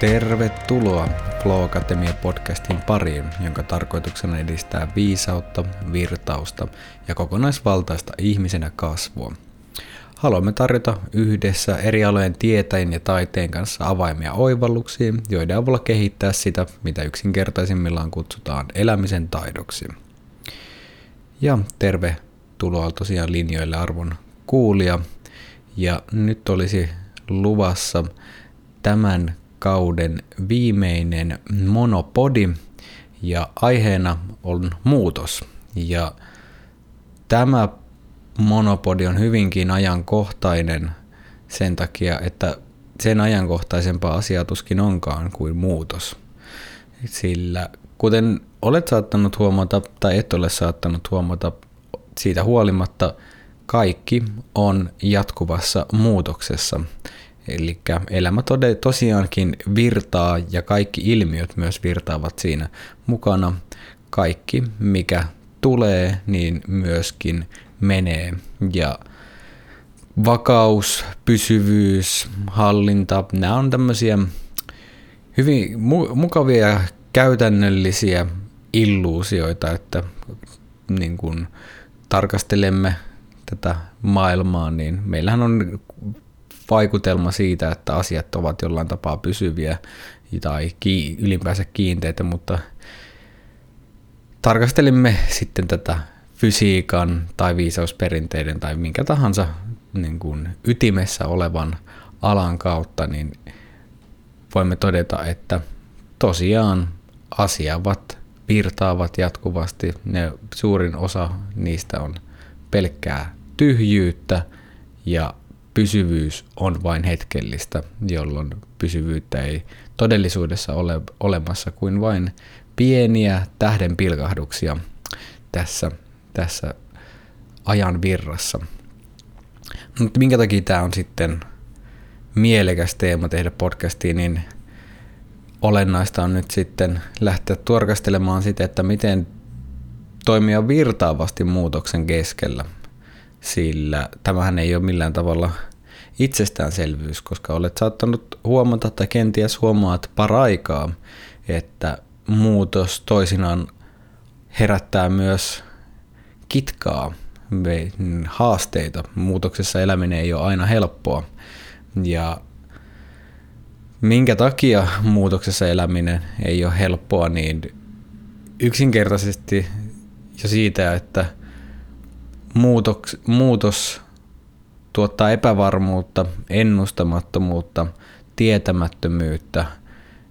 Tervetuloa Flow Academia podcastin pariin, jonka tarkoituksena edistää viisautta, virtausta ja kokonaisvaltaista ihmisenä kasvua. Haluamme tarjota yhdessä eri alojen tietäjien ja taiteen kanssa avaimia oivalluksiin, joiden avulla kehittää sitä, mitä yksinkertaisimmillaan kutsutaan elämisen taidoksi. Ja tervetuloa tosiaan linjoille arvon kuulija. Ja nyt olisi luvassa tämän kauden viimeinen monopodi ja aiheena on muutos. Ja tämä monopodi on hyvinkin ajankohtainen sen takia, että sen ajankohtaisempaa asiaa tuskin onkaan kuin muutos. Sillä kuten olet saattanut huomata tai et ole saattanut huomata siitä huolimatta, kaikki on jatkuvassa muutoksessa. Eli elämä tosiaankin virtaa ja kaikki ilmiöt myös virtaavat siinä mukana. Kaikki, mikä tulee, niin myöskin menee. Ja vakaus, pysyvyys, hallinta, nämä on tämmöisiä hyvin mu- mukavia ja käytännöllisiä illuusioita, että niin kun tarkastelemme tätä maailmaa, niin meillähän on vaikutelma siitä, että asiat ovat jollain tapaa pysyviä tai ylipäänsä kiinteitä, mutta tarkastelimme sitten tätä fysiikan tai viisausperinteiden tai minkä tahansa niin kuin ytimessä olevan alan kautta, niin voimme todeta, että tosiaan asiavat virtaavat jatkuvasti. Ne suurin osa niistä on pelkkää tyhjyyttä ja pysyvyys on vain hetkellistä, jolloin pysyvyyttä ei todellisuudessa ole olemassa kuin vain pieniä tähden pilkahduksia tässä, tässä ajan virrassa. Mutta minkä takia tämä on sitten mielekäs teema tehdä podcastiin, niin olennaista on nyt sitten lähteä tuorkastelemaan sitä, että miten toimia virtaavasti muutoksen keskellä. Sillä tämähän ei ole millään tavalla itsestäänselvyys, koska olet saattanut huomata tai kenties huomaat paraikaa, että muutos toisinaan herättää myös kitkaa, haasteita. Muutoksessa eläminen ei ole aina helppoa. Ja minkä takia muutoksessa eläminen ei ole helppoa, niin yksinkertaisesti jo siitä, että muutoks, muutos tuottaa epävarmuutta, ennustamattomuutta, tietämättömyyttä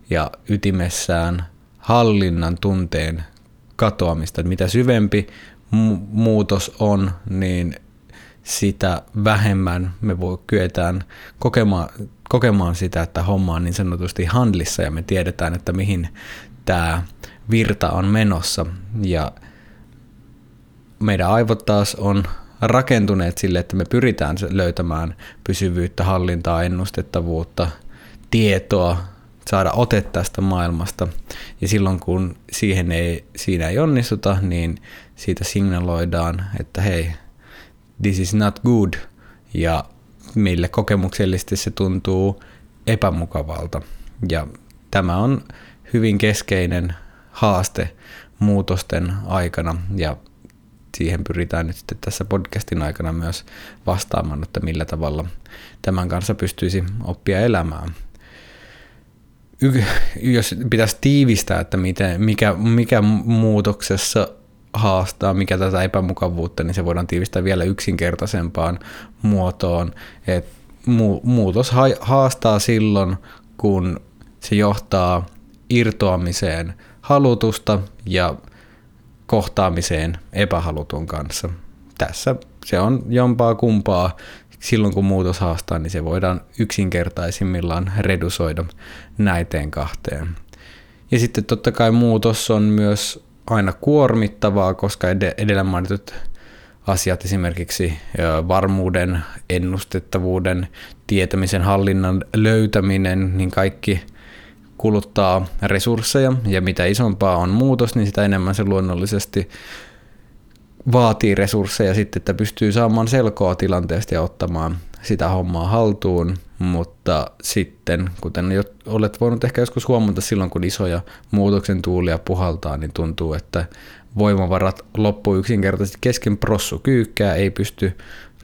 ja ytimessään hallinnan tunteen katoamista. Mitä syvempi mu- muutos on, niin sitä vähemmän me voi kyetään kokemaan, kokemaan sitä, että homma on niin sanotusti handlissa ja me tiedetään, että mihin tämä virta on menossa. Ja meidän aivot taas on rakentuneet sille, että me pyritään löytämään pysyvyyttä, hallintaa, ennustettavuutta, tietoa, saada ote tästä maailmasta. Ja silloin kun siihen ei, siinä ei onnistuta, niin siitä signaloidaan, että hei, this is not good. Ja mille kokemuksellisesti se tuntuu epämukavalta. Ja tämä on hyvin keskeinen haaste muutosten aikana ja siihen pyritään nyt sitten tässä podcastin aikana myös vastaamaan, että millä tavalla tämän kanssa pystyisi oppia elämään. Y- jos pitäisi tiivistää, että miten, mikä, mikä muutoksessa haastaa, mikä tätä epämukavuutta, niin se voidaan tiivistää vielä yksinkertaisempaan muotoon. Et mu- muutos ha- haastaa silloin, kun se johtaa irtoamiseen halutusta ja kohtaamiseen epähalutun kanssa. Tässä se on jompaa kumpaa. Silloin kun muutos haastaa, niin se voidaan yksinkertaisimmillaan redusoida näiteen kahteen. Ja sitten totta kai muutos on myös aina kuormittavaa, koska edellä mainitut asiat, esimerkiksi varmuuden, ennustettavuuden, tietämisen, hallinnan löytäminen, niin kaikki – kuluttaa resursseja ja mitä isompaa on muutos, niin sitä enemmän se luonnollisesti vaatii resursseja sitten, että pystyy saamaan selkoa tilanteesta ja ottamaan sitä hommaa haltuun, mutta sitten, kuten jo olet voinut ehkä joskus huomata silloin, kun isoja muutoksen tuulia puhaltaa, niin tuntuu, että voimavarat loppuu yksinkertaisesti kesken prossu kyykkää, ei pysty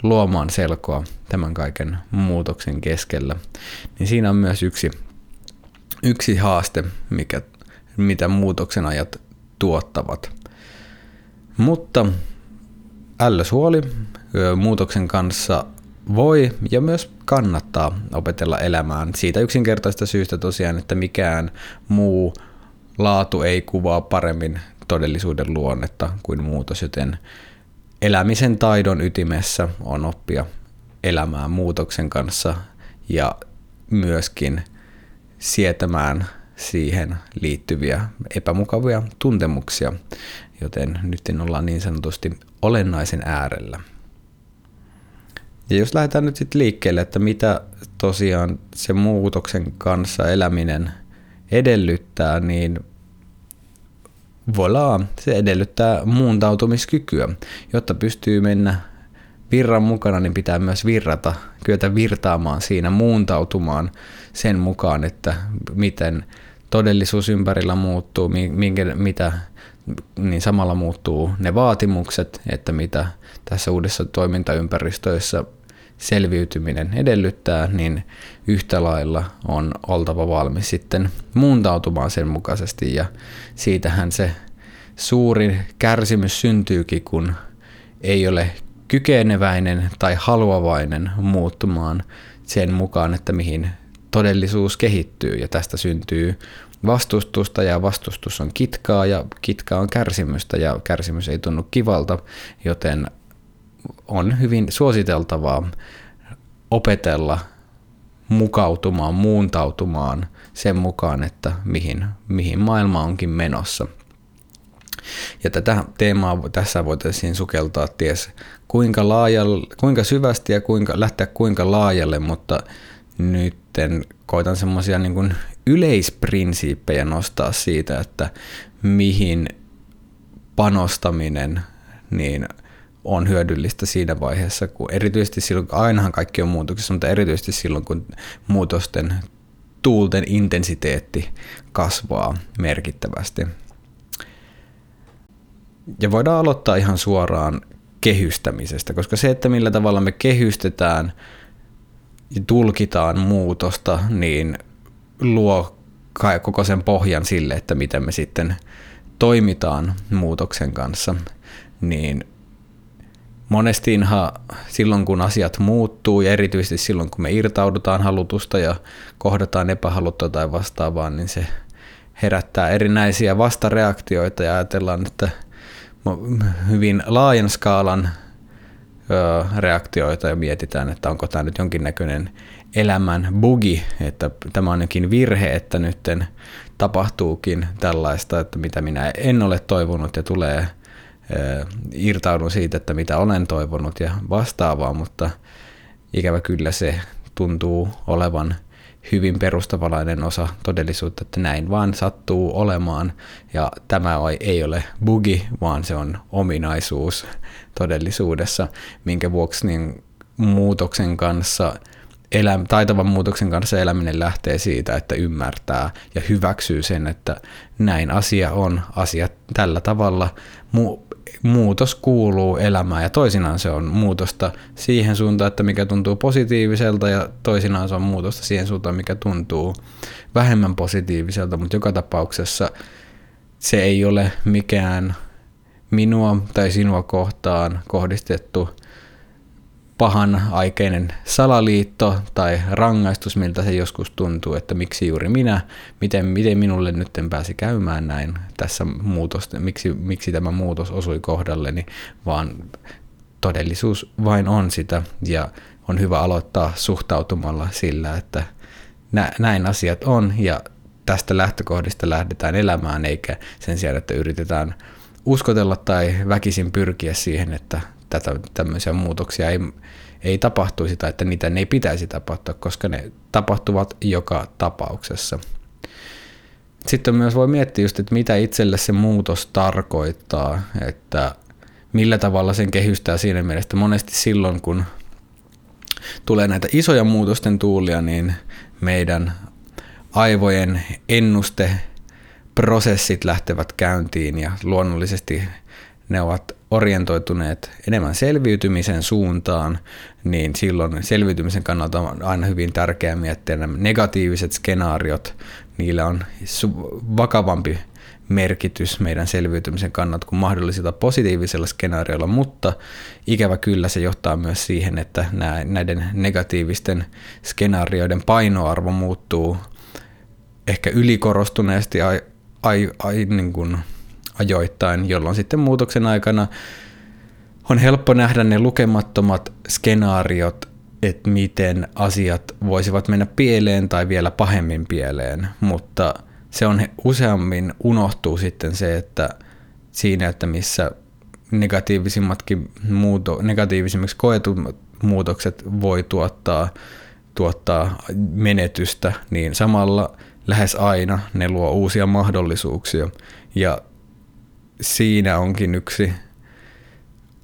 luomaan selkoa tämän kaiken muutoksen keskellä. Niin siinä on myös yksi, yksi haaste, mikä, mitä muutoksen ajat tuottavat. Mutta ällös huoli, muutoksen kanssa voi ja myös kannattaa opetella elämään siitä yksinkertaista syystä tosiaan, että mikään muu laatu ei kuvaa paremmin todellisuuden luonnetta kuin muutos, joten elämisen taidon ytimessä on oppia elämään muutoksen kanssa ja myöskin sietämään siihen liittyviä epämukavia tuntemuksia, joten nyt ollaan niin sanotusti olennaisen äärellä. Ja jos lähdetään nyt sitten liikkeelle, että mitä tosiaan se muutoksen kanssa eläminen edellyttää, niin voilà, se edellyttää muuntautumiskykyä. Jotta pystyy mennä virran mukana, niin pitää myös virrata, kyetä virtaamaan siinä, muuntautumaan sen mukaan, että miten todellisuus ympärillä muuttuu, minkä, mitä, niin samalla muuttuu ne vaatimukset, että mitä tässä uudessa toimintaympäristössä selviytyminen edellyttää, niin yhtä lailla on oltava valmis sitten muuntautumaan sen mukaisesti. Ja siitähän se suurin kärsimys syntyykin, kun ei ole kykeneväinen tai haluavainen muuttumaan sen mukaan, että mihin todellisuus kehittyy ja tästä syntyy vastustusta ja vastustus on kitkaa ja kitkaa on kärsimystä ja kärsimys ei tunnu kivalta, joten on hyvin suositeltavaa opetella mukautumaan, muuntautumaan sen mukaan, että mihin, mihin maailma onkin menossa. Ja tätä teemaa tässä voitaisiin sukeltaa ties kuinka, laajalle, kuinka syvästi ja kuinka, lähteä kuinka laajalle, mutta nytten koitan semmoisia niin yleisprinsiippejä nostaa siitä, että mihin panostaminen niin on hyödyllistä siinä vaiheessa, kun erityisesti silloin, kun ainahan kaikki on muutoksessa, mutta erityisesti silloin, kun muutosten tuulten intensiteetti kasvaa merkittävästi. Ja voidaan aloittaa ihan suoraan kehystämisestä, koska se, että millä tavalla me kehystetään tulkitaan muutosta, niin luo koko sen pohjan sille, että miten me sitten toimitaan muutoksen kanssa, niin monestiinhan silloin kun asiat muuttuu ja erityisesti silloin kun me irtaudutaan halutusta ja kohdataan epähaluttua tai vastaavaa, niin se herättää erinäisiä vastareaktioita ja ajatellaan, että hyvin laajan skaalan reaktioita ja mietitään, että onko tämä nyt jonkinnäköinen elämän bugi, että tämä on jokin virhe, että nyt tapahtuukin tällaista, että mitä minä en ole toivonut ja tulee irtaudun siitä, että mitä olen toivonut ja vastaavaa, mutta ikävä kyllä se tuntuu olevan hyvin perustavalainen osa todellisuutta, että näin vaan sattuu olemaan. Ja tämä ei ole bugi, vaan se on ominaisuus todellisuudessa, minkä vuoksi niin muutoksen kanssa elä, taitavan muutoksen kanssa eläminen lähtee siitä, että ymmärtää ja hyväksyy sen, että näin asia on, asia tällä tavalla, mu, muutos kuuluu elämään ja toisinaan se on muutosta siihen suuntaan, että mikä tuntuu positiiviselta ja toisinaan se on muutosta siihen suuntaan, mikä tuntuu vähemmän positiiviselta, mutta joka tapauksessa se ei ole mikään minua tai sinua kohtaan kohdistettu pahan aikeinen salaliitto tai rangaistus, miltä se joskus tuntuu, että miksi juuri minä, miten, miten minulle nyt pääsi käymään näin tässä muutosta, miksi, miksi tämä muutos osui kohdalleni, vaan todellisuus vain on sitä. Ja on hyvä aloittaa suhtautumalla sillä, että näin asiat on ja tästä lähtökohdista lähdetään elämään, eikä sen sijaan, että yritetään uskotella tai väkisin pyrkiä siihen, että tätä, tämmöisiä muutoksia ei, ei tapahtuisi tai että niitä ei pitäisi tapahtua, koska ne tapahtuvat joka tapauksessa. Sitten myös voi miettiä just, että mitä itselle se muutos tarkoittaa, että millä tavalla sen kehystää siinä mielessä, monesti silloin kun tulee näitä isoja muutosten tuulia, niin meidän aivojen ennuste prosessit lähtevät käyntiin ja luonnollisesti ne ovat orientoituneet enemmän selviytymisen suuntaan, niin silloin selviytymisen kannalta on aina hyvin tärkeää miettiä nämä negatiiviset skenaariot. Niillä on vakavampi merkitys meidän selviytymisen kannalta kuin mahdollisilla positiivisilla skenaarioilla, mutta ikävä kyllä se johtaa myös siihen, että näiden negatiivisten skenaarioiden painoarvo muuttuu ehkä ylikorostuneesti ai, ai, ai, niin kuin ajoittain, jolloin sitten muutoksen aikana on helppo nähdä ne lukemattomat skenaariot, että miten asiat voisivat mennä pieleen tai vielä pahemmin pieleen, mutta se on useammin unohtuu sitten se, että siinä, että missä negatiivisimmatkin muuto, negatiivisimmiksi koetut muutokset voi tuottaa, tuottaa menetystä, niin samalla lähes aina ne luo uusia mahdollisuuksia. Ja siinä onkin yksi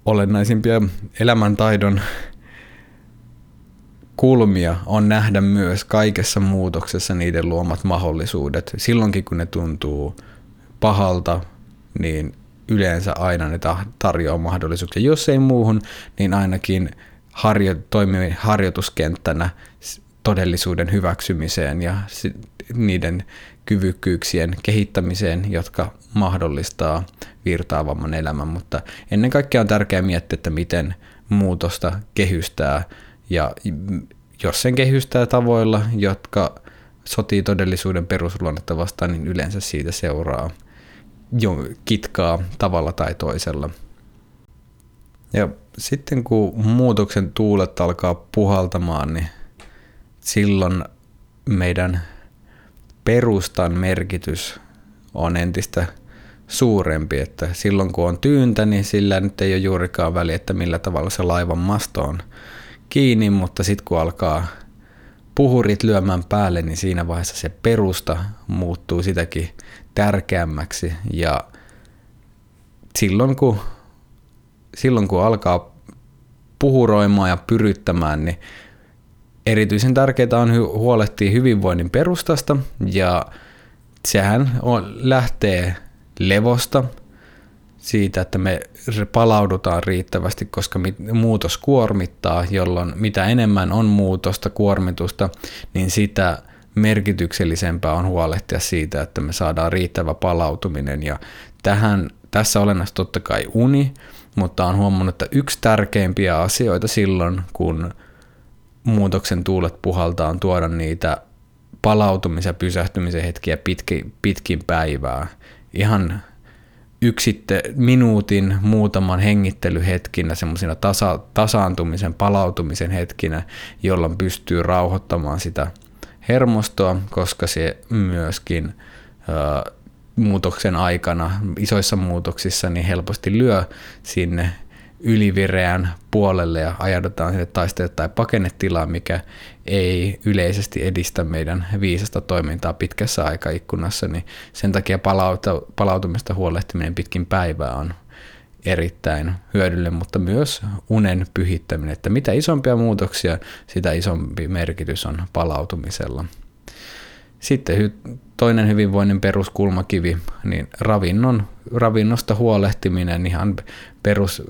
olennaisimpia elämäntaidon kulmia on nähdä myös kaikessa muutoksessa niiden luomat mahdollisuudet. Silloinkin kun ne tuntuu pahalta, niin yleensä aina ne tarjoaa mahdollisuuksia. Jos ei muuhun, niin ainakin harjo, toimii harjoituskenttänä todellisuuden hyväksymiseen ja niiden kyvykkyyksien kehittämiseen, jotka mahdollistaa virtaavamman elämän, mutta ennen kaikkea on tärkeää miettiä, että miten muutosta kehystää ja jos sen kehystää tavoilla, jotka sotii todellisuuden perusluonnetta vastaan, niin yleensä siitä seuraa jo kitkaa tavalla tai toisella. Ja sitten kun muutoksen tuulet alkaa puhaltamaan, niin silloin meidän perustan merkitys on entistä suurempi, että silloin kun on tyyntä, niin sillä nyt ei ole juurikaan väliä, että millä tavalla se laivan masto on kiinni, mutta sitten kun alkaa puhurit lyömään päälle, niin siinä vaiheessa se perusta muuttuu sitäkin tärkeämmäksi. Ja silloin kun, silloin kun alkaa puhuroimaan ja pyryttämään, niin erityisen tärkeää on huolehtia hyvinvoinnin perustasta ja sehän on, lähtee levosta, siitä, että me palaudutaan riittävästi, koska muutos kuormittaa, jolloin mitä enemmän on muutosta, kuormitusta, niin sitä merkityksellisempää on huolehtia siitä, että me saadaan riittävä palautuminen. Ja tähän, tässä olennaista totta kai uni, mutta on huomannut, että yksi tärkeimpiä asioita silloin, kun muutoksen tuulet puhaltaa, on tuoda niitä palautumisen ja pysähtymisen hetkiä pitkin, pitkin päivää. Ihan yksitte minuutin muutaman hengittelyhetkinä, semmoisina tasa, tasaantumisen, palautumisen hetkinä, jolloin pystyy rauhoittamaan sitä hermostoa, koska se myöskin ö, muutoksen aikana, isoissa muutoksissa, niin helposti lyö sinne ylivireän puolelle ja ajaudutaan sinne taistele- tai pakennetilaan, mikä ei yleisesti edistä meidän viisasta toimintaa pitkässä aikaikkunassa, niin sen takia palauta, palautumista huolehtiminen pitkin päivää on erittäin hyödyllinen, mutta myös unen pyhittäminen, että mitä isompia muutoksia, sitä isompi merkitys on palautumisella. Sitten toinen hyvinvoinnin peruskulmakivi, niin ravinnon, ravinnosta huolehtiminen, ihan perus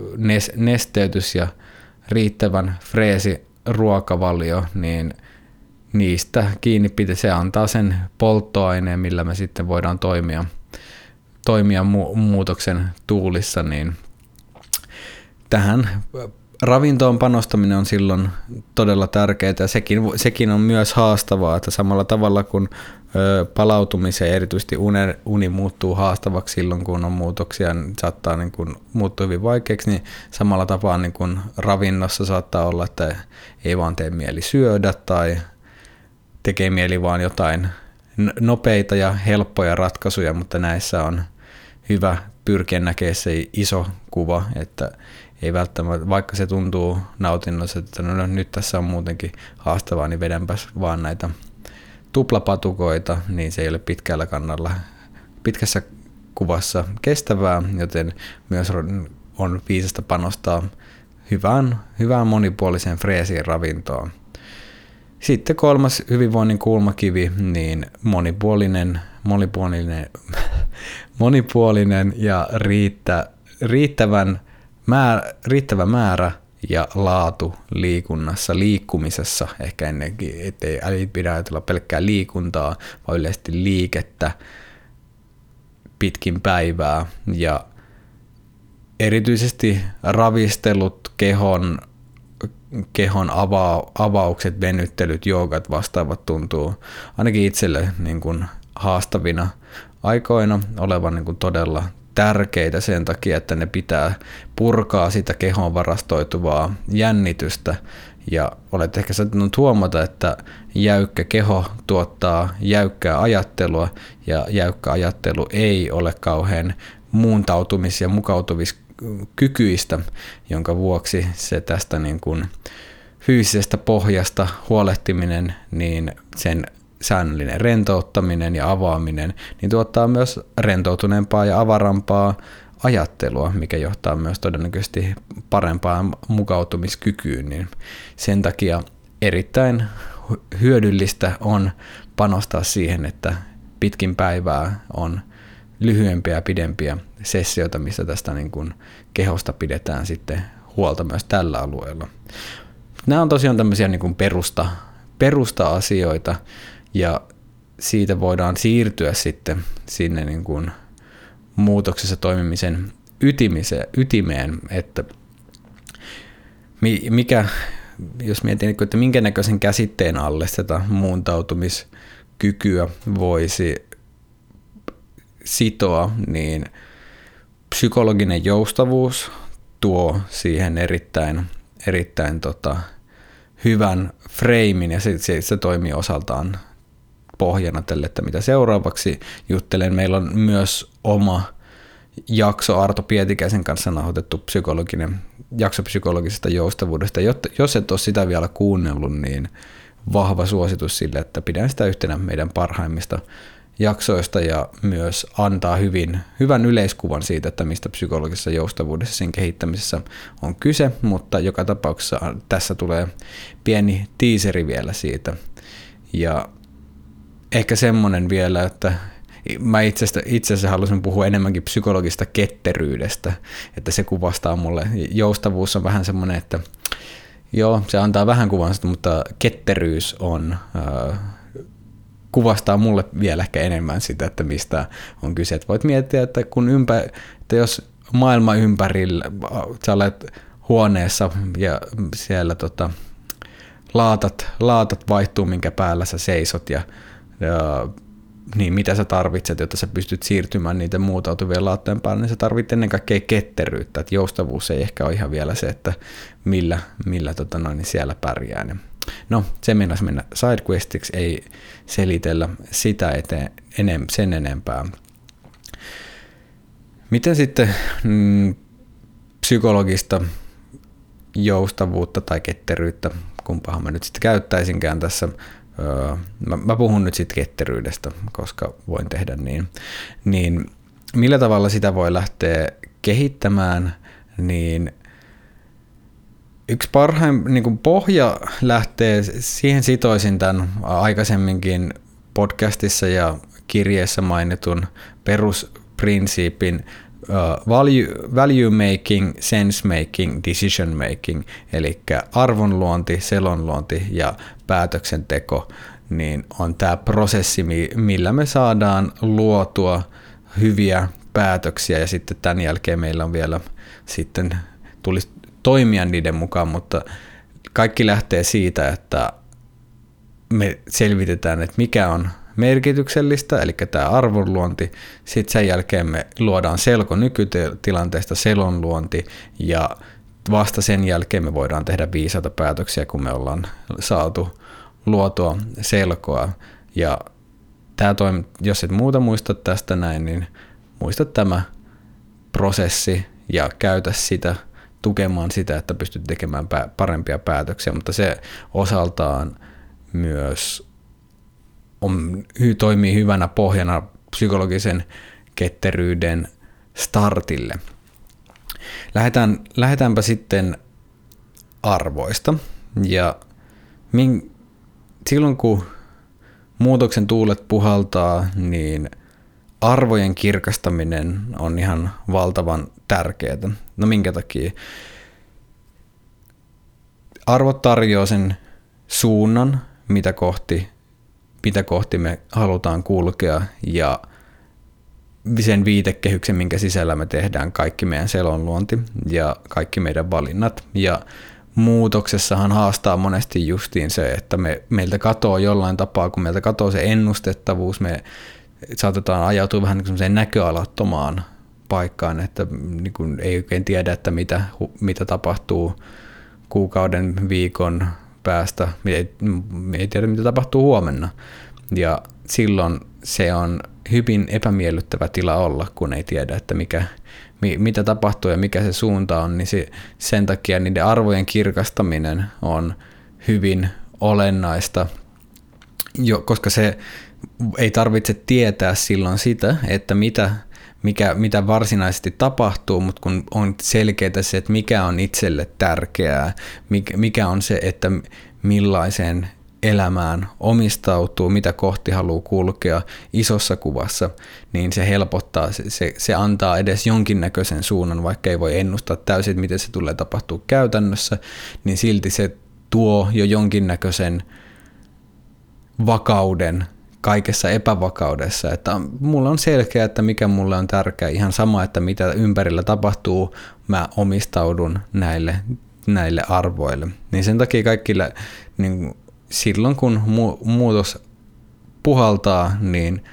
nesteytys ja riittävän freesi ruokavalio, niin niistä kiinni pitää, se antaa sen polttoaineen, millä me sitten voidaan toimia, toimia mu- muutoksen tuulissa, niin tähän ravintoon panostaminen on silloin todella tärkeää ja sekin, sekin on myös haastavaa, että samalla tavalla kun palautumiseen erityisesti uni, uni muuttuu haastavaksi silloin, kun on muutoksia, niin saattaa niin kuin muuttua hyvin vaikeaksi, niin samalla tapaa niin kuin ravinnossa saattaa olla, että ei vaan tee mieli syödä tai tekee mieli vaan jotain nopeita ja helppoja ratkaisuja, mutta näissä on hyvä pyrkiä näkemään se iso kuva, että ei välttämättä, vaikka se tuntuu nautinnossa, että no, no nyt tässä on muutenkin haastavaa, niin vedänpäs vaan näitä tuplapatukoita, niin se ei ole pitkällä kannalla, pitkässä kuvassa kestävää, joten myös on viisasta panostaa hyvään, hyvään monipuoliseen freesiin ravintoon. Sitten kolmas hyvinvoinnin kulmakivi, niin monipuolinen, monipuolinen, monipuolinen ja riittä, riittävän määrä, riittävä määrä ja laatu liikunnassa, liikkumisessa. Ehkä ennenkin, ettei ei pidä ajatella pelkkää liikuntaa, vaan yleisesti liikettä pitkin päivää. Ja erityisesti ravistelut, kehon, kehon ava, avaukset, venyttelyt, joogat vastaavat tuntuu ainakin itselle niin kuin haastavina aikoina olevan niin kuin todella tärkeitä sen takia, että ne pitää purkaa sitä kehon varastoituvaa jännitystä. Ja olet ehkä saattanut huomata, että jäykkä keho tuottaa jäykkää ajattelua ja jäykkä ajattelu ei ole kauhean muuntautumis- ja mukautumiskykyistä, jonka vuoksi se tästä niin kuin fyysisestä pohjasta huolehtiminen, niin sen säännöllinen rentouttaminen ja avaaminen, niin tuottaa myös rentoutuneempaa ja avarampaa ajattelua, mikä johtaa myös todennäköisesti parempaan mukautumiskykyyn, niin sen takia erittäin hyödyllistä on panostaa siihen, että pitkin päivää on lyhyempiä ja pidempiä sessioita, missä tästä niin kuin kehosta pidetään sitten huolta myös tällä alueella. Nämä on tosiaan tämmöisiä niin kuin perusta, perusta-asioita, ja siitä voidaan siirtyä sitten sinne niin kuin muutoksessa toimimisen ytimeen, että mikä, jos mietin, että minkä näköisen käsitteen alle sitä muuntautumiskykyä voisi sitoa, niin psykologinen joustavuus tuo siihen erittäin, erittäin tota, hyvän freimin ja se, se, se toimii osaltaan pohjana tälle, että mitä seuraavaksi juttelen. Meillä on myös oma jakso Arto Pietikäisen kanssa nauhoitettu psykologinen, jakso psykologisesta joustavuudesta. Jos et ole sitä vielä kuunnellut, niin vahva suositus sille, että pidän sitä yhtenä meidän parhaimmista jaksoista ja myös antaa hyvin, hyvän yleiskuvan siitä, että mistä psykologisessa joustavuudessa sen kehittämisessä on kyse, mutta joka tapauksessa tässä tulee pieni tiiseri vielä siitä. Ja ehkä semmoinen vielä, että mä itse asiassa haluaisin puhua enemmänkin psykologista ketteryydestä, että se kuvastaa mulle. Joustavuus on vähän semmoinen, että joo, se antaa vähän kuvan mutta ketteryys on, äh, kuvastaa mulle vielä ehkä enemmän sitä, että mistä on kyse. Et voit miettiä, että kun ympä, että jos maailma ympärillä, sä olet huoneessa ja siellä tota, laatat, laatat vaihtuu, minkä päällä sä seisot ja ja, niin mitä sä tarvitset, jotta sä pystyt siirtymään niitä muutautuvien laattojen päälle, niin sä tarvitset ennen kaikkea ketteryyttä, että joustavuus ei ehkä ole ihan vielä se, että millä, millä tota noin, niin siellä pärjää. No, se mennäisi mennä sidequestiksi, ei selitellä sitä eteen, enem, sen enempää. Miten sitten mm, psykologista joustavuutta tai ketteryyttä, kumpahan mä nyt sitten käyttäisinkään tässä mä, mä puhun nyt sitten ketteryydestä, koska voin tehdä niin, niin millä tavalla sitä voi lähteä kehittämään, niin yksi parhain niin kuin pohja lähtee, siihen sitoisin tämän aikaisemminkin podcastissa ja kirjeessä mainitun perusprinsiipin value, value making, sense making, decision making, eli arvonluonti, selonluonti ja päätöksenteko, niin on tämä prosessi, millä me saadaan luotua hyviä päätöksiä. Ja sitten tämän jälkeen meillä on vielä sitten tulisi toimia niiden mukaan, mutta kaikki lähtee siitä, että me selvitetään, että mikä on merkityksellistä, eli tämä arvonluonti. Sitten sen jälkeen me luodaan selko nykytilanteesta selonluonti ja vasta sen jälkeen me voidaan tehdä viisaita päätöksiä, kun me ollaan saatu luotua selkoa. Ja tämä toimi, jos et muuta muista tästä näin, niin muista tämä prosessi ja käytä sitä tukemaan sitä, että pystyt tekemään parempia päätöksiä, mutta se osaltaan myös on, toimii hyvänä pohjana psykologisen ketteryyden startille. Lähdetään, lähdetäänpä sitten arvoista. Ja min, silloin kun muutoksen tuulet puhaltaa, niin arvojen kirkastaminen on ihan valtavan tärkeää. No minkä takia? Arvot tarjoaa sen suunnan, mitä kohti, mitä kohti me halutaan kulkea ja sen viitekehyksen, minkä sisällä me tehdään kaikki meidän selonluonti ja kaikki meidän valinnat. Ja muutoksessahan haastaa monesti justiin se, että me, meiltä katoaa jollain tapaa, kun meiltä katoaa se ennustettavuus, me saatetaan ajautua vähän niin näköalattomaan paikkaan, että niin kuin ei oikein tiedä, että mitä, mitä tapahtuu kuukauden, viikon päästä. Me ei, me ei tiedä, mitä tapahtuu huomenna. Ja silloin se on hyvin epämiellyttävä tila olla, kun ei tiedä, että mikä, mi, mitä tapahtuu ja mikä se suunta on, niin se, sen takia niiden arvojen kirkastaminen on hyvin olennaista, jo, koska se ei tarvitse tietää silloin sitä, että mitä, mikä, mitä varsinaisesti tapahtuu, mutta kun on selkeää se, että mikä on itselle tärkeää, mikä, on se, että millaiseen elämään omistautuu, mitä kohti haluaa kulkea isossa kuvassa, niin se helpottaa, se, se, se antaa edes jonkinnäköisen suunnan, vaikka ei voi ennustaa täysin, miten se tulee tapahtua käytännössä, niin silti se tuo jo jonkinnäköisen vakauden kaikessa epävakaudessa, että mulla on selkeä, että mikä mulle on tärkeää, ihan sama, että mitä ympärillä tapahtuu, mä omistaudun näille, näille arvoille. Niin sen takia kaikille niin silloin kun mu- muutos puhaltaa, niin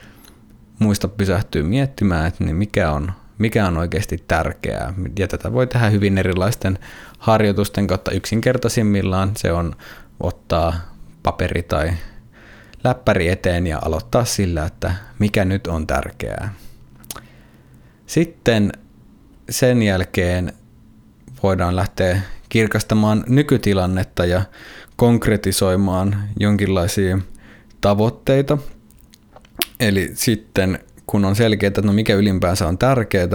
muista pysähtyä miettimään, että niin mikä, on, mikä on oikeasti tärkeää. Ja tätä voi tehdä hyvin erilaisten harjoitusten kautta. Yksinkertaisimmillaan se on ottaa paperi tai läppäri eteen ja aloittaa sillä, että mikä nyt on tärkeää. Sitten sen jälkeen voidaan lähteä kirkastamaan nykytilannetta ja konkretisoimaan jonkinlaisia tavoitteita. Eli sitten kun on selkeää, että no mikä ylimpäänsä on tärkeää,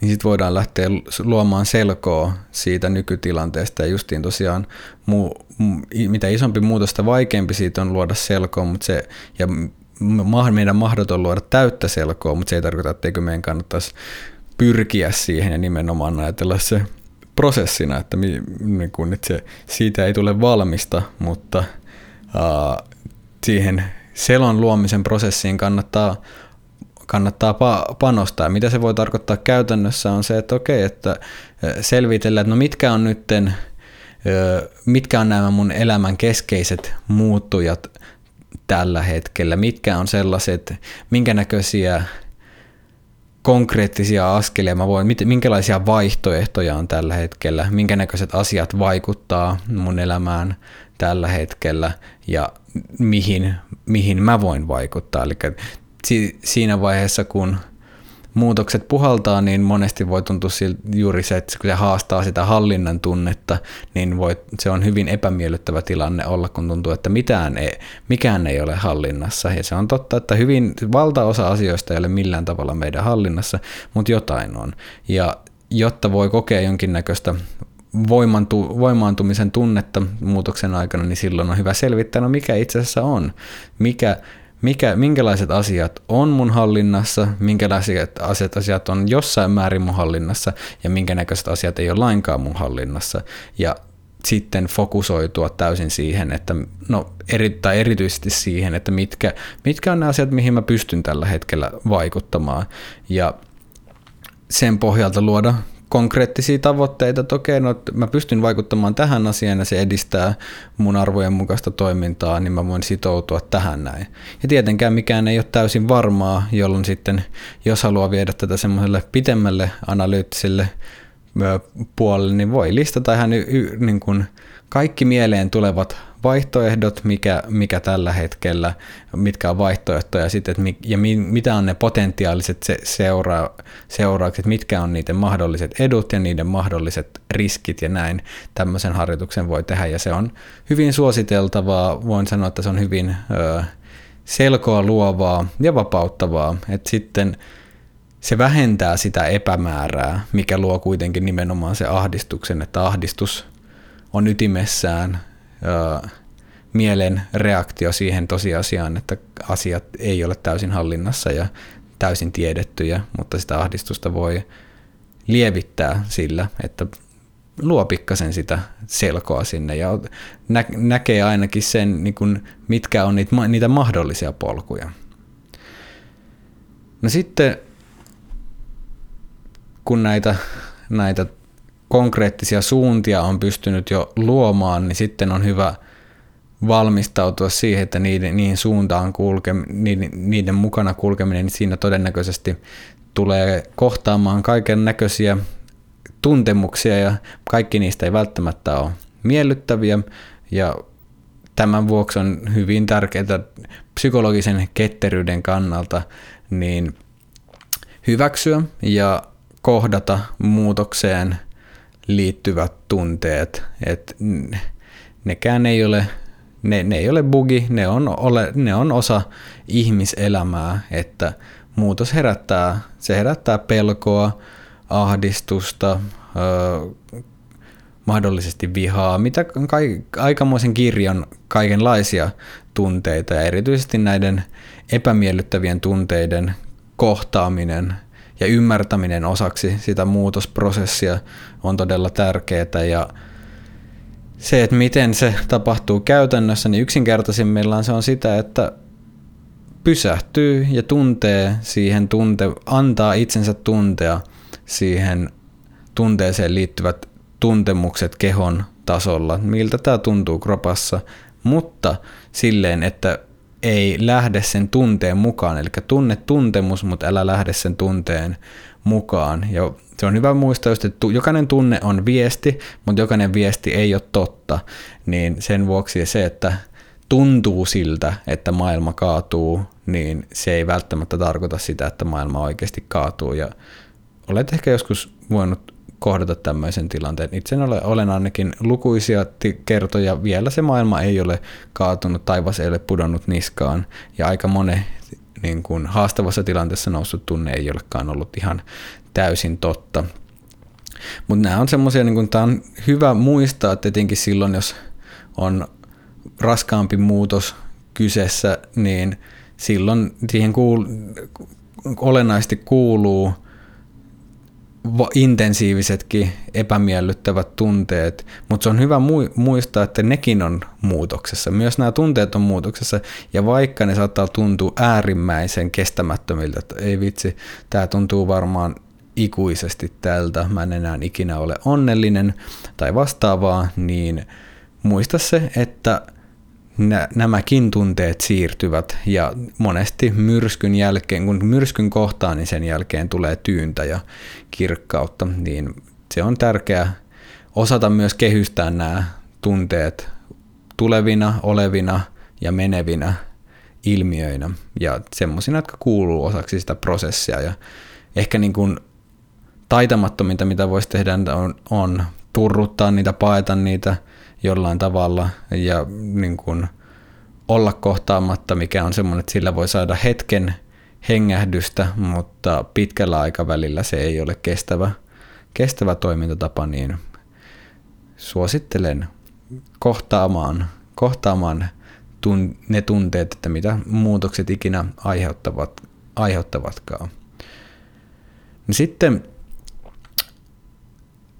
niin sitten voidaan lähteä luomaan selkoa siitä nykytilanteesta. Ja justiin tosiaan muu, mitä isompi muutosta, vaikeampi siitä on luoda selkoa, mutta se, ja meidän mahdoton luoda täyttä selkoa, mutta se ei tarkoita, etteikö meidän kannattaisi pyrkiä siihen ja nimenomaan ajatella se prosessina, että, mi, niin kun, että se, siitä ei tule valmista, mutta uh, siihen selon luomisen prosessiin kannattaa, kannattaa pa- panostaa. Mitä se voi tarkoittaa käytännössä on se, että okei, että selvitellään, että no mitkä on nytten, mitkä on nämä mun elämän keskeiset muuttujat tällä hetkellä, mitkä on sellaiset, minkä näköisiä konkreettisia askelia mä voin, minkälaisia vaihtoehtoja on tällä hetkellä, minkä näköiset asiat vaikuttaa mun elämään tällä hetkellä ja mihin, mihin mä voin vaikuttaa. Eli siinä vaiheessa, kun muutokset puhaltaa, niin monesti voi tuntua siltä juuri se, että kun se haastaa sitä hallinnan tunnetta, niin voi, se on hyvin epämiellyttävä tilanne olla, kun tuntuu, että mitään ei, mikään ei ole hallinnassa. Ja se on totta, että hyvin valtaosa asioista ei ole millään tavalla meidän hallinnassa, mutta jotain on. Ja jotta voi kokea jonkinnäköistä voimantu, voimaantumisen tunnetta muutoksen aikana, niin silloin on hyvä selvittää, no mikä itse asiassa on, mikä mikä, minkälaiset asiat on mun hallinnassa, minkälaiset asiat, asiat on jossain määrin mun hallinnassa ja minkä näköiset asiat ei ole lainkaan mun hallinnassa. Ja sitten fokusoitua täysin siihen, että no eri, tai erityisesti siihen, että mitkä, mitkä on ne asiat, mihin mä pystyn tällä hetkellä vaikuttamaan. Ja sen pohjalta luoda konkreettisia tavoitteita, että okei, no, mä pystyn vaikuttamaan tähän asiaan ja se edistää mun arvojen mukaista toimintaa, niin mä voin sitoutua tähän näin. Ja tietenkään mikään ei ole täysin varmaa, jolloin sitten, jos haluaa viedä tätä semmoiselle pitemmälle analyyttiselle puolelle, niin voi listata ihan y- y- niin kuin kaikki mieleen tulevat vaihtoehdot, mikä, mikä tällä hetkellä, mitkä on vaihtoehtoja sitten, että ja mi, mitä on ne potentiaaliset se, seura, seuraukset, mitkä on niiden mahdolliset edut ja niiden mahdolliset riskit ja näin. Tämmöisen harjoituksen voi tehdä ja se on hyvin suositeltavaa, voin sanoa, että se on hyvin ö, selkoa luovaa ja vapauttavaa, että sitten se vähentää sitä epämäärää, mikä luo kuitenkin nimenomaan se ahdistuksen, että ahdistus on ytimessään mielen reaktio siihen tosiasiaan, että asiat ei ole täysin hallinnassa ja täysin tiedettyjä, mutta sitä ahdistusta voi lievittää sillä, että luo pikkasen sitä selkoa sinne ja nä- näkee ainakin sen, niin kun, mitkä on niitä, niitä mahdollisia polkuja. No sitten kun näitä, näitä konkreettisia suuntia on pystynyt jo luomaan, niin sitten on hyvä valmistautua siihen, että niiden, niihin suuntaan kulke, niiden, niiden mukana kulkeminen, niin siinä todennäköisesti tulee kohtaamaan kaiken näköisiä tuntemuksia ja kaikki niistä ei välttämättä ole miellyttäviä. Ja tämän vuoksi on hyvin tärkeää psykologisen ketteryyden kannalta niin hyväksyä ja kohdata muutokseen liittyvät tunteet, että nekään ei ole, ne, ne ei ole bugi, ne on, ole, ne on osa ihmiselämää, että muutos herättää, se herättää pelkoa, ahdistusta, ö, mahdollisesti vihaa, mitä kai, aikamoisen kirjon kaikenlaisia tunteita ja erityisesti näiden epämiellyttävien tunteiden kohtaaminen ja ymmärtäminen osaksi sitä muutosprosessia on todella tärkeää ja se, että miten se tapahtuu käytännössä, niin yksinkertaisimmillaan se on sitä, että pysähtyy ja tuntee siihen tunte, antaa itsensä tuntea siihen tunteeseen liittyvät tuntemukset kehon tasolla, miltä tämä tuntuu kropassa, mutta silleen, että ei lähde sen tunteen mukaan, eli tunne tuntemus, mutta älä lähde sen tunteen mukaan. Ja se on hyvä muistaa just, että jokainen tunne on viesti, mutta jokainen viesti ei ole totta, niin sen vuoksi se, että tuntuu siltä, että maailma kaatuu, niin se ei välttämättä tarkoita sitä, että maailma oikeasti kaatuu. Ja olet ehkä joskus voinut kohdata tämmöisen tilanteen. Itse olen, olen ainakin lukuisia kertoja, vielä se maailma ei ole kaatunut, taivas ei ole pudonnut niskaan, ja aika monen niin kuin haastavassa tilanteessa noussut tunne ei olekaan ollut ihan täysin totta. Mutta nämä on semmoisia, niin tämä on hyvä muistaa, että etenkin silloin, jos on raskaampi muutos kyseessä, niin silloin siihen kuul- olennaisesti kuuluu intensiivisetkin epämiellyttävät tunteet, mutta se on hyvä muistaa, että nekin on muutoksessa. Myös nämä tunteet on muutoksessa, ja vaikka ne saattaa tuntua äärimmäisen kestämättömiltä, että ei vitsi, tämä tuntuu varmaan ikuisesti tältä, mä en enää ikinä ole onnellinen tai vastaavaa, niin muista se, että nämäkin tunteet siirtyvät ja monesti myrskyn jälkeen, kun myrskyn kohtaa, niin sen jälkeen tulee tyyntä ja kirkkautta, niin se on tärkeää osata myös kehystää nämä tunteet tulevina, olevina ja menevinä ilmiöinä ja semmoisina, jotka kuuluu osaksi sitä prosessia. Ja ehkä niin kuin taitamattominta, mitä voisi tehdä, on, on turruttaa niitä, paeta niitä – jollain tavalla ja niin kuin olla kohtaamatta, mikä on semmoinen, että sillä voi saada hetken hengähdystä, mutta pitkällä aikavälillä se ei ole kestävä, kestävä toimintatapa, niin suosittelen kohtaamaan, kohtaamaan tun, ne tunteet, että mitä muutokset ikinä aiheuttavat, aiheuttavatkaan. Sitten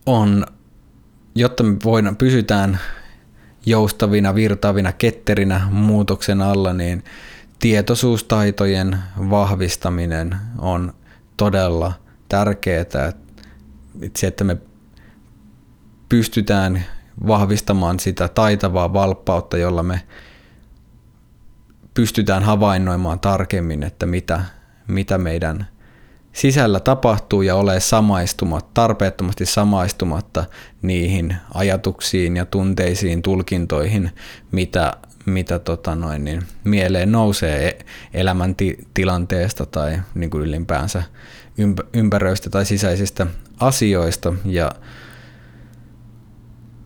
on jotta me voidaan, pysytään joustavina, virtaavina, ketterinä muutoksen alla, niin tietoisuustaitojen vahvistaminen on todella tärkeää. Se, että me pystytään vahvistamaan sitä taitavaa valppautta, jolla me pystytään havainnoimaan tarkemmin, että mitä, mitä meidän sisällä tapahtuu ja ole samaistumat, tarpeettomasti samaistumatta niihin ajatuksiin ja tunteisiin, tulkintoihin, mitä, mitä tota noin, niin mieleen nousee e-, elämäntilanteesta tai niin kuin ylipäänsä ympäröistä tai sisäisistä asioista. Ja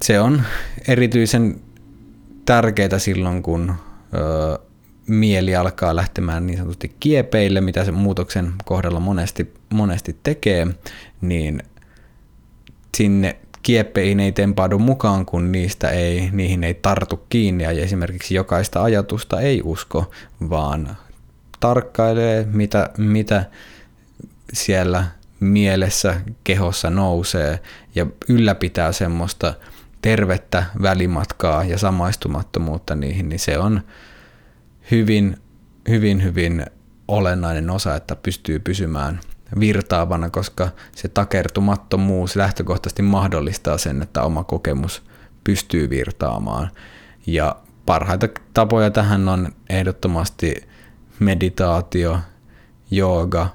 se on erityisen tärkeää silloin, kun mieli alkaa lähtemään niin sanotusti kiepeille, mitä se muutoksen kohdalla monesti, monesti tekee, niin sinne kieppeihin ei tempaudu mukaan, kun niistä ei, niihin ei tartu kiinni. Ja esimerkiksi jokaista ajatusta ei usko, vaan tarkkailee, mitä, mitä siellä mielessä, kehossa nousee ja ylläpitää semmoista tervettä välimatkaa ja samaistumattomuutta niihin, niin se on hyvin, hyvin, hyvin olennainen osa, että pystyy pysymään virtaavana, koska se takertumattomuus lähtökohtaisesti mahdollistaa sen, että oma kokemus pystyy virtaamaan. Ja parhaita tapoja tähän on ehdottomasti meditaatio, jooga,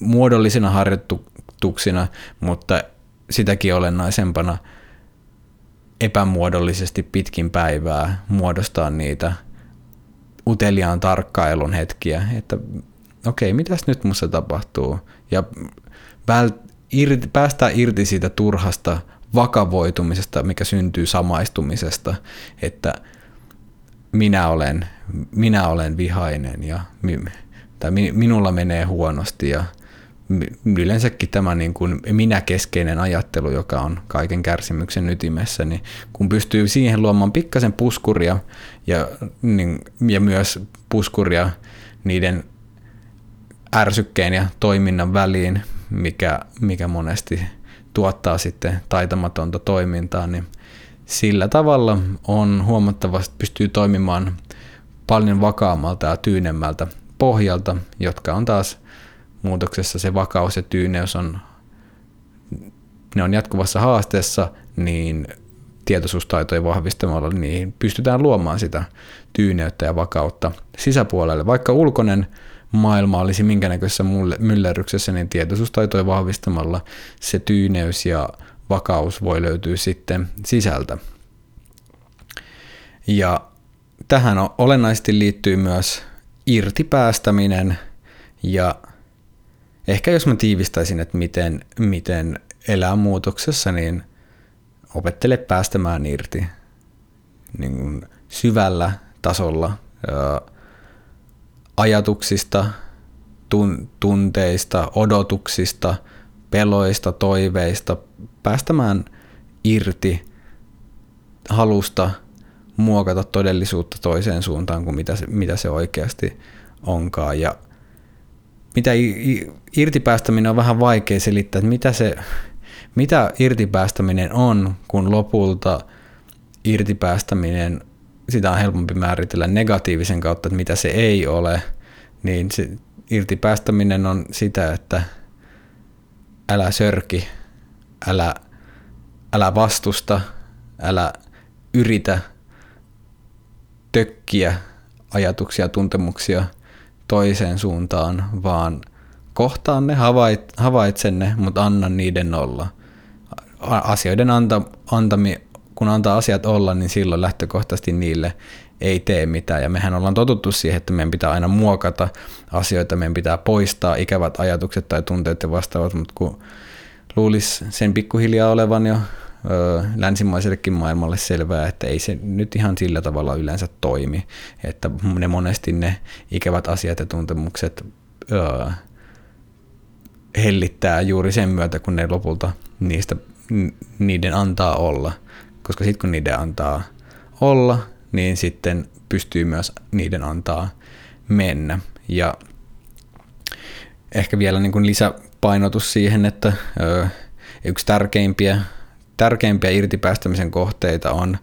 muodollisina harjoituksina, mutta sitäkin olennaisempana epämuodollisesti pitkin päivää muodostaa niitä uteliaan tarkkailun hetkiä, että okei, okay, mitäs nyt musta tapahtuu? Ja vält, irti, päästään irti siitä turhasta vakavoitumisesta, mikä syntyy samaistumisesta, että minä olen, minä olen vihainen ja tai minulla menee huonosti ja yleensäkin tämä niin kuin minä-keskeinen ajattelu, joka on kaiken kärsimyksen ytimessä, niin kun pystyy siihen luomaan pikkasen puskuria ja, niin, ja myös puskuria niiden ärsykkeen ja toiminnan väliin, mikä, mikä monesti tuottaa sitten taitamatonta toimintaa, niin sillä tavalla on huomattavasti pystyy toimimaan paljon vakaammalta ja tyynemmältä pohjalta, jotka on taas muutoksessa se vakaus ja tyyneys on, ne on jatkuvassa haasteessa, niin tietoisuustaitoja vahvistamalla, niin pystytään luomaan sitä tyyneyttä ja vakautta sisäpuolelle. Vaikka ulkoinen maailma olisi minkä näköisessä myllerryksessä, niin tietoisuustaitoja vahvistamalla se tyyneys ja vakaus voi löytyä sitten sisältä. Ja tähän olennaisesti liittyy myös irtipäästäminen ja ehkä jos mä tiivistäisin, että miten, miten elää muutoksessa, niin opettele päästämään irti niin kuin syvällä tasolla ajatuksista, tun, tunteista, odotuksista, peloista, toiveista, päästämään irti halusta muokata todellisuutta toiseen suuntaan kuin mitä se, mitä se oikeasti onkaan. Ja mitä irtipäästäminen on vähän vaikea selittää, että mitä, se, mitä irtipäästäminen on, kun lopulta irtipäästäminen, sitä on helpompi määritellä negatiivisen kautta, että mitä se ei ole, niin se irtipäästäminen on sitä, että älä sörki, älä, älä vastusta, älä yritä tökkiä ajatuksia, tuntemuksia – toiseen suuntaan, vaan kohtaan ne, havait, havaitse ne, mutta anna niiden olla. Asioiden anta, antami, kun antaa asiat olla, niin silloin lähtökohtaisesti niille ei tee mitään. Ja mehän ollaan totuttu siihen, että meidän pitää aina muokata asioita, meidän pitää poistaa ikävät ajatukset tai tunteet ja vastaavat, mutta kun luulisi sen pikkuhiljaa olevan jo länsimaisellekin maailmalle selvää, että ei se nyt ihan sillä tavalla yleensä toimi, että ne monesti ne ikävät asiat ja tuntemukset hellittää juuri sen myötä, kun ne lopulta niistä, niiden antaa olla, koska sitten kun niiden antaa olla, niin sitten pystyy myös niiden antaa mennä. Ja ehkä vielä niin kuin lisäpainotus siihen, että öö, yksi tärkeimpiä tärkeimpiä irtipäästämisen kohteita on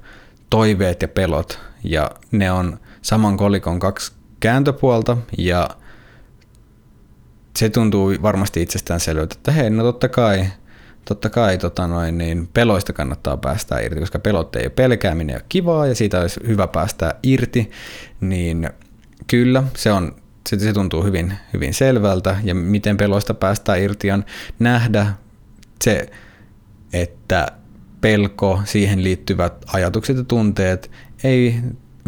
toiveet ja pelot, ja ne on saman kolikon kaksi kääntöpuolta, ja se tuntuu varmasti itsestäänselvältä, että hei, no totta kai, totta kai tota noin, niin peloista kannattaa päästä irti, koska pelot ei ole pelkääminen ole kivaa, ja siitä olisi hyvä päästä irti, niin kyllä, se on se, se tuntuu hyvin, hyvin selvältä, ja miten peloista päästään irti on nähdä se, että pelko, siihen liittyvät ajatukset ja tunteet ei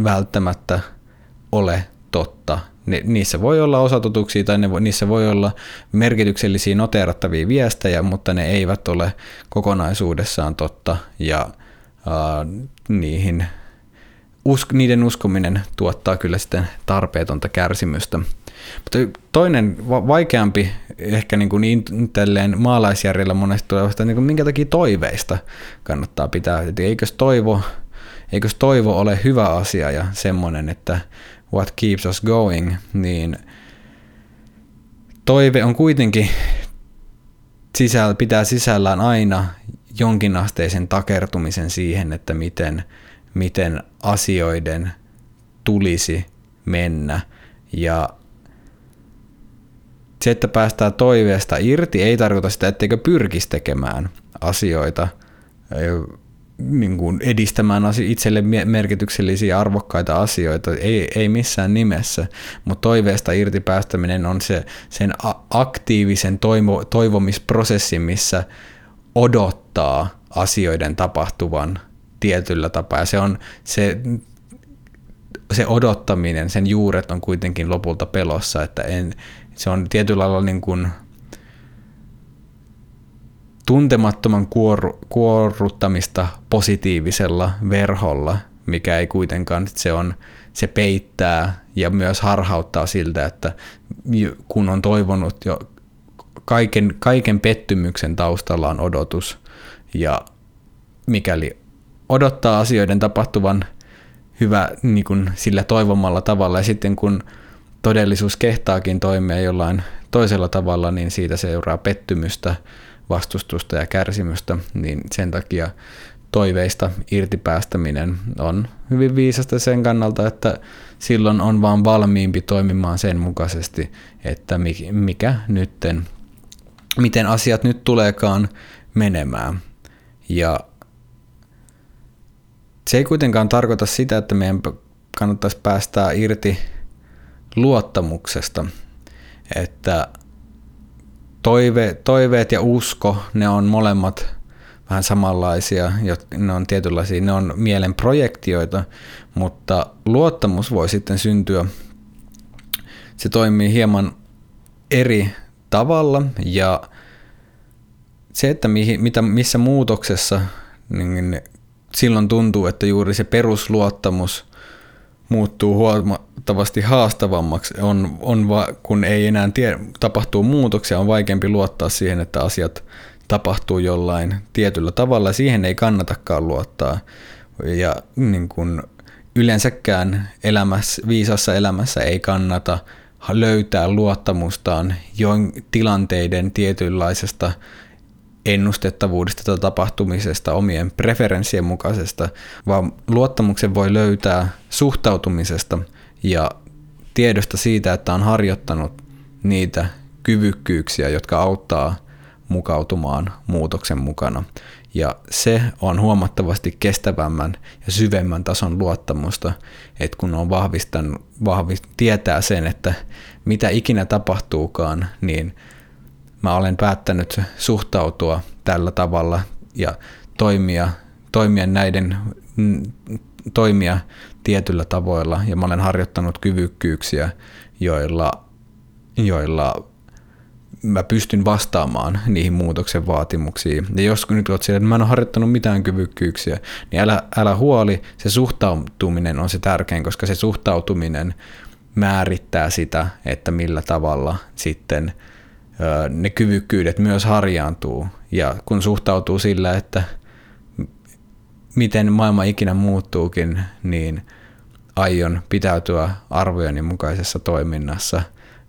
välttämättä ole totta. Niissä voi olla osatotuksia tai ne, niissä voi olla merkityksellisiä noteerattavia viestejä, mutta ne eivät ole kokonaisuudessaan totta ja äh, niihin usk, niiden uskominen tuottaa kyllä sitten tarpeetonta kärsimystä. Mutta toinen vaikeampi, ehkä niin kuin tälleen maalaisjärjellä monesti tulee vasta, niin kuin minkä takia toiveista kannattaa pitää. Et eikös toivo, eikös toivo ole hyvä asia ja semmoinen, että what keeps us going, niin toive on kuitenkin sisällä, pitää sisällään aina jonkinasteisen takertumisen siihen, että miten, miten asioiden tulisi mennä. Ja se, että päästään toiveesta irti, ei tarkoita sitä, etteikö pyrkisi tekemään asioita, niin kuin edistämään itselle merkityksellisiä arvokkaita asioita, ei, ei missään nimessä, mutta toiveesta irti päästäminen on se sen aktiivisen toivo, toivomisprosessin, missä odottaa asioiden tapahtuvan tietyllä tapaa. Ja se on se, se odottaminen, sen juuret on kuitenkin lopulta pelossa, että en, se on tietyllä lailla niin kuin tuntemattoman kuor, kuorruttamista positiivisella verholla, mikä ei kuitenkaan, se on, se peittää ja myös harhauttaa siltä, että kun on toivonut jo kaiken, kaiken pettymyksen taustalla on odotus ja mikäli odottaa asioiden tapahtuvan hyvä niin kuin sillä toivomalla tavalla ja sitten kun todellisuus kehtaakin toimia jollain toisella tavalla, niin siitä seuraa pettymystä, vastustusta ja kärsimystä, niin sen takia toiveista irtipäästäminen on hyvin viisasta sen kannalta, että silloin on vaan valmiimpi toimimaan sen mukaisesti, että mikä nytten, miten asiat nyt tuleekaan menemään. Ja se ei kuitenkaan tarkoita sitä, että meidän kannattaisi päästää irti luottamuksesta, että toive, toiveet ja usko, ne on molemmat vähän samanlaisia, ne on tietynlaisia, ne on mielen projektioita, mutta luottamus voi sitten syntyä, se toimii hieman eri tavalla ja se, että mihin, mitä, missä muutoksessa, niin silloin tuntuu, että juuri se perusluottamus muuttuu huomattavasti haastavammaksi, on, on va, kun ei enää tie, tapahtuu muutoksia, on vaikeampi luottaa siihen, että asiat tapahtuu jollain tietyllä tavalla. Siihen ei kannatakaan luottaa. Ja niin kuin yleensäkään elämässä, viisassa elämässä ei kannata löytää luottamustaan jo tilanteiden tietynlaisesta ennustettavuudesta tai tapahtumisesta omien preferenssien mukaisesta, vaan luottamuksen voi löytää suhtautumisesta ja tiedosta siitä, että on harjoittanut niitä kyvykkyyksiä, jotka auttaa mukautumaan muutoksen mukana. Ja se on huomattavasti kestävämmän ja syvemmän tason luottamusta, että kun on vahvistanut, vahvist, tietää sen, että mitä ikinä tapahtuukaan, niin mä olen päättänyt suhtautua tällä tavalla ja toimia, toimia näiden mm, toimia tietyllä tavoilla ja mä olen harjoittanut kyvykkyyksiä, joilla, joilla mä pystyn vastaamaan niihin muutoksen vaatimuksiin. Ja jos nyt olet siellä, että mä en ole harjoittanut mitään kyvykkyyksiä, niin älä, älä huoli, se suhtautuminen on se tärkein, koska se suhtautuminen määrittää sitä, että millä tavalla sitten – ne kyvykkyydet myös harjaantuu. Ja kun suhtautuu sillä, että miten maailma ikinä muuttuukin, niin aion pitäytyä arvojeni mukaisessa toiminnassa,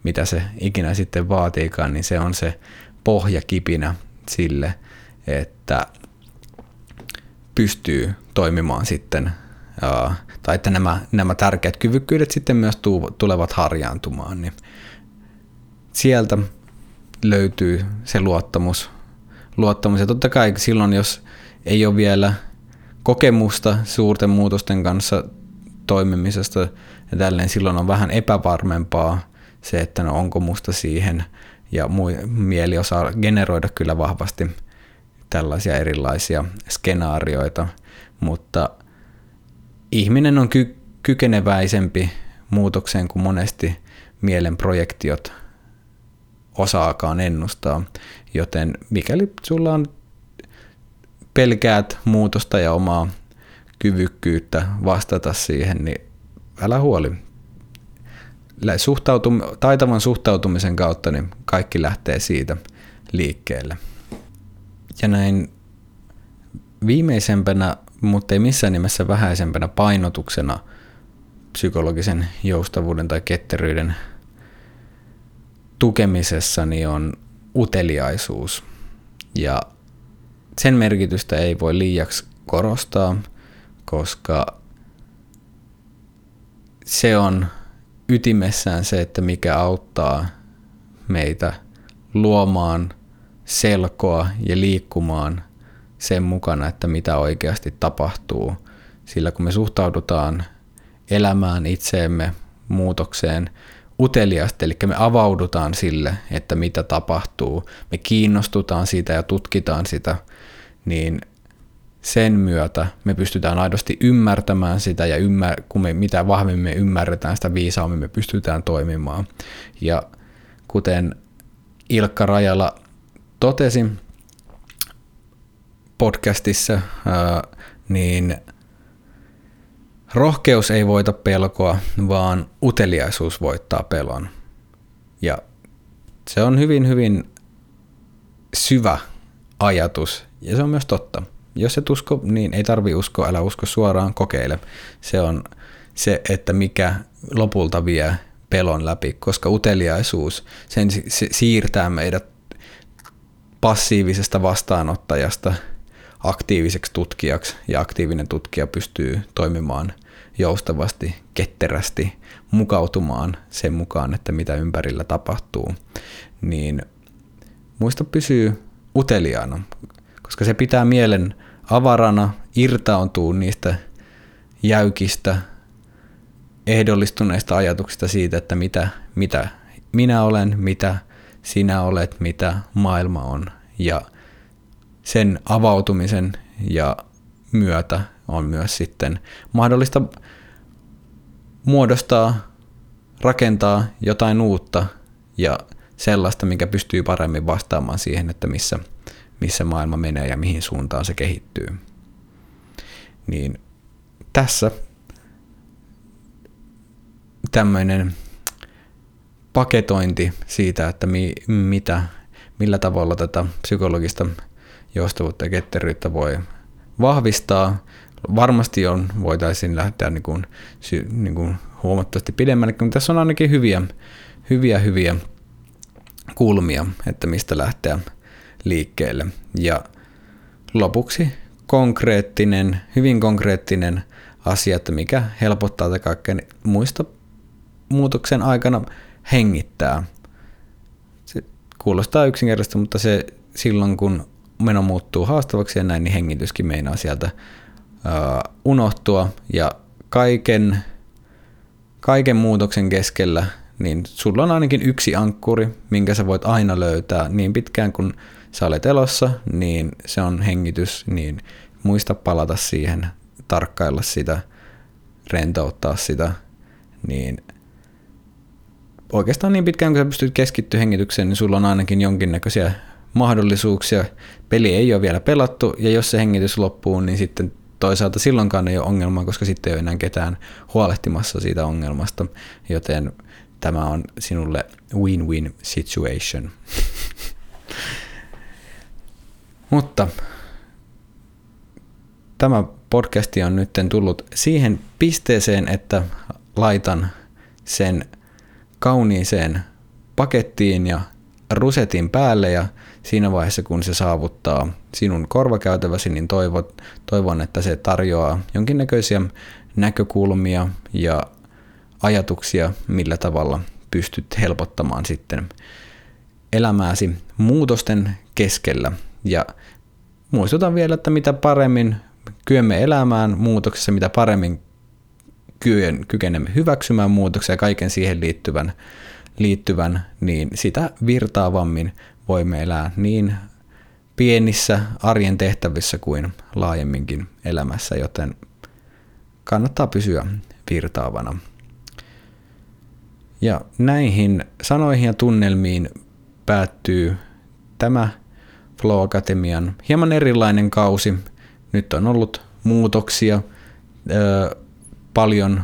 mitä se ikinä sitten vaatiikaan, niin se on se pohjakipinä sille, että pystyy toimimaan sitten, tai että nämä, nämä tärkeät kyvykkyydet sitten myös tulevat harjaantumaan. Niin sieltä löytyy se luottamus. luottamus. Ja totta kai silloin, jos ei ole vielä kokemusta suurten muutosten kanssa toimimisesta ja tälleen, silloin on vähän epävarmempaa se, että no onko musta siihen ja mieli osaa generoida kyllä vahvasti tällaisia erilaisia skenaarioita, mutta ihminen on ky- kykeneväisempi muutokseen kuin monesti mielen projektiot osaakaan ennustaa. Joten mikäli sulla on pelkäät muutosta ja omaa kyvykkyyttä vastata siihen, niin älä huoli. Suhtautum, taitavan suhtautumisen kautta niin kaikki lähtee siitä liikkeelle. Ja näin viimeisempänä, mutta ei missään nimessä vähäisempänä painotuksena psykologisen joustavuuden tai ketteryyden tukemisessa niin on uteliaisuus. Ja sen merkitystä ei voi liiaksi korostaa, koska se on ytimessään se, että mikä auttaa meitä luomaan selkoa ja liikkumaan sen mukana, että mitä oikeasti tapahtuu. Sillä kun me suhtaudutaan elämään itseemme muutokseen uteliaasti, eli me avaudutaan sille, että mitä tapahtuu, me kiinnostutaan siitä ja tutkitaan sitä, niin sen myötä me pystytään aidosti ymmärtämään sitä ja ymmär- kun me mitä vahvemmin me ymmärretään sitä viisaammin me pystytään toimimaan. Ja kuten Ilkka Rajala totesi podcastissa, niin rohkeus ei voita pelkoa, vaan uteliaisuus voittaa pelon. Ja se on hyvin, hyvin syvä ajatus, ja se on myös totta. Jos et usko, niin ei tarvi uskoa, älä usko suoraan, kokeile. Se on se, että mikä lopulta vie pelon läpi, koska uteliaisuus, sen se siirtää meidät passiivisesta vastaanottajasta aktiiviseksi tutkijaksi, ja aktiivinen tutkija pystyy toimimaan joustavasti, ketterästi, mukautumaan sen mukaan, että mitä ympärillä tapahtuu, niin muista pysyy uteliaana, koska se pitää mielen avarana, irtaantuu niistä jäykistä, ehdollistuneista ajatuksista siitä, että mitä, mitä minä olen, mitä sinä olet, mitä maailma on. Ja sen avautumisen ja myötä on myös sitten mahdollista muodostaa, rakentaa jotain uutta ja sellaista, mikä pystyy paremmin vastaamaan siihen, että missä, missä maailma menee ja mihin suuntaan se kehittyy. Niin tässä tämmöinen paketointi siitä, että mi, mitä, millä tavalla tätä psykologista joustavuutta ja ketteryyttä voi vahvistaa. Varmasti on, voitaisiin lähteä niin kuin, niin kuin huomattavasti pidemmälle, mutta tässä on ainakin hyviä, hyviä, hyviä kulmia, että mistä lähteä liikkeelle. Ja lopuksi konkreettinen, hyvin konkreettinen asia, että mikä helpottaa tätä kaikkea, niin muista muutoksen aikana hengittää. Se kuulostaa yksinkertaisesti, mutta se silloin kun meno muuttuu haastavaksi ja näin, niin hengityskin meinaa sieltä uh, unohtua. Ja kaiken, kaiken muutoksen keskellä niin sulla on ainakin yksi ankkuri, minkä sä voit aina löytää niin pitkään kun sä olet elossa, niin se on hengitys, niin muista palata siihen, tarkkailla sitä, rentouttaa sitä, niin oikeastaan niin pitkään kun sä pystyt keskittyä hengitykseen, niin sulla on ainakin jonkinnäköisiä mahdollisuuksia. Peli ei ole vielä pelattu, ja jos se hengitys loppuu, niin sitten toisaalta silloinkaan ei ole ongelmaa, koska sitten ei ole enää ketään huolehtimassa siitä ongelmasta, joten tämä on sinulle win-win situation. Mutta tämä podcasti on nyt tullut siihen pisteeseen, että laitan sen kauniiseen pakettiin ja rusetin päälle ja siinä vaiheessa kun se saavuttaa sinun korvakäytäväsi, niin toivot, toivon, että se tarjoaa jonkinnäköisiä näkökulmia ja ajatuksia, millä tavalla pystyt helpottamaan sitten elämääsi muutosten keskellä. Ja muistutan vielä, että mitä paremmin kyemme elämään muutoksessa, mitä paremmin kykenemme hyväksymään muutoksia ja kaiken siihen liittyvän, liittyvän, niin sitä virtaavammin voimme elää niin pienissä arjen tehtävissä kuin laajemminkin elämässä, joten kannattaa pysyä virtaavana. Ja näihin sanoihin ja tunnelmiin päättyy tämä Flow Akatemian hieman erilainen kausi. Nyt on ollut muutoksia paljon,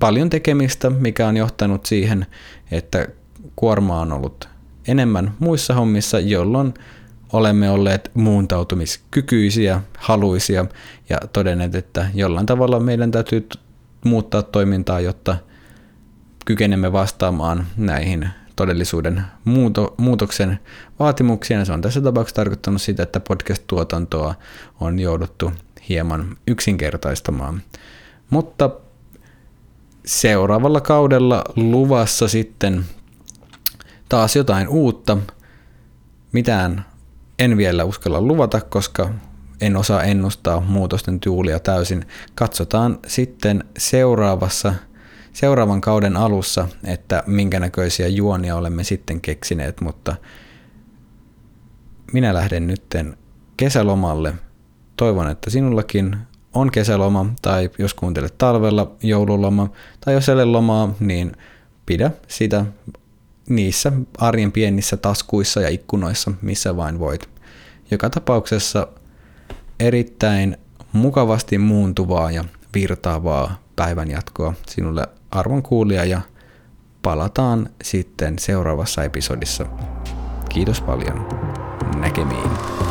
paljon tekemistä, mikä on johtanut siihen, että kuorma on ollut enemmän muissa hommissa, jolloin olemme olleet muuntautumiskykyisiä, haluisia ja todenneet, että jollain tavalla meidän täytyy muuttaa toimintaa, jotta kykenemme vastaamaan näihin todellisuuden muuto, muutoksen vaatimuksiin. Se on tässä tapauksessa tarkoittanut sitä, että podcast-tuotantoa on jouduttu hieman yksinkertaistamaan. Mutta seuraavalla kaudella luvassa sitten taas jotain uutta. Mitään en vielä uskalla luvata, koska en osaa ennustaa muutosten tyyliä täysin. Katsotaan sitten seuraavassa, seuraavan kauden alussa, että minkä näköisiä juonia olemme sitten keksineet, mutta minä lähden nytten kesälomalle. Toivon, että sinullakin on kesäloma, tai jos kuuntelet talvella joululoma, tai jos ei lomaa, niin pidä sitä niissä arjen pienissä taskuissa ja ikkunoissa, missä vain voit. Joka tapauksessa erittäin mukavasti muuntuvaa ja virtaavaa päivänjatkoa sinulle arvon kuulija ja palataan sitten seuraavassa episodissa. Kiitos paljon. Näkemiin.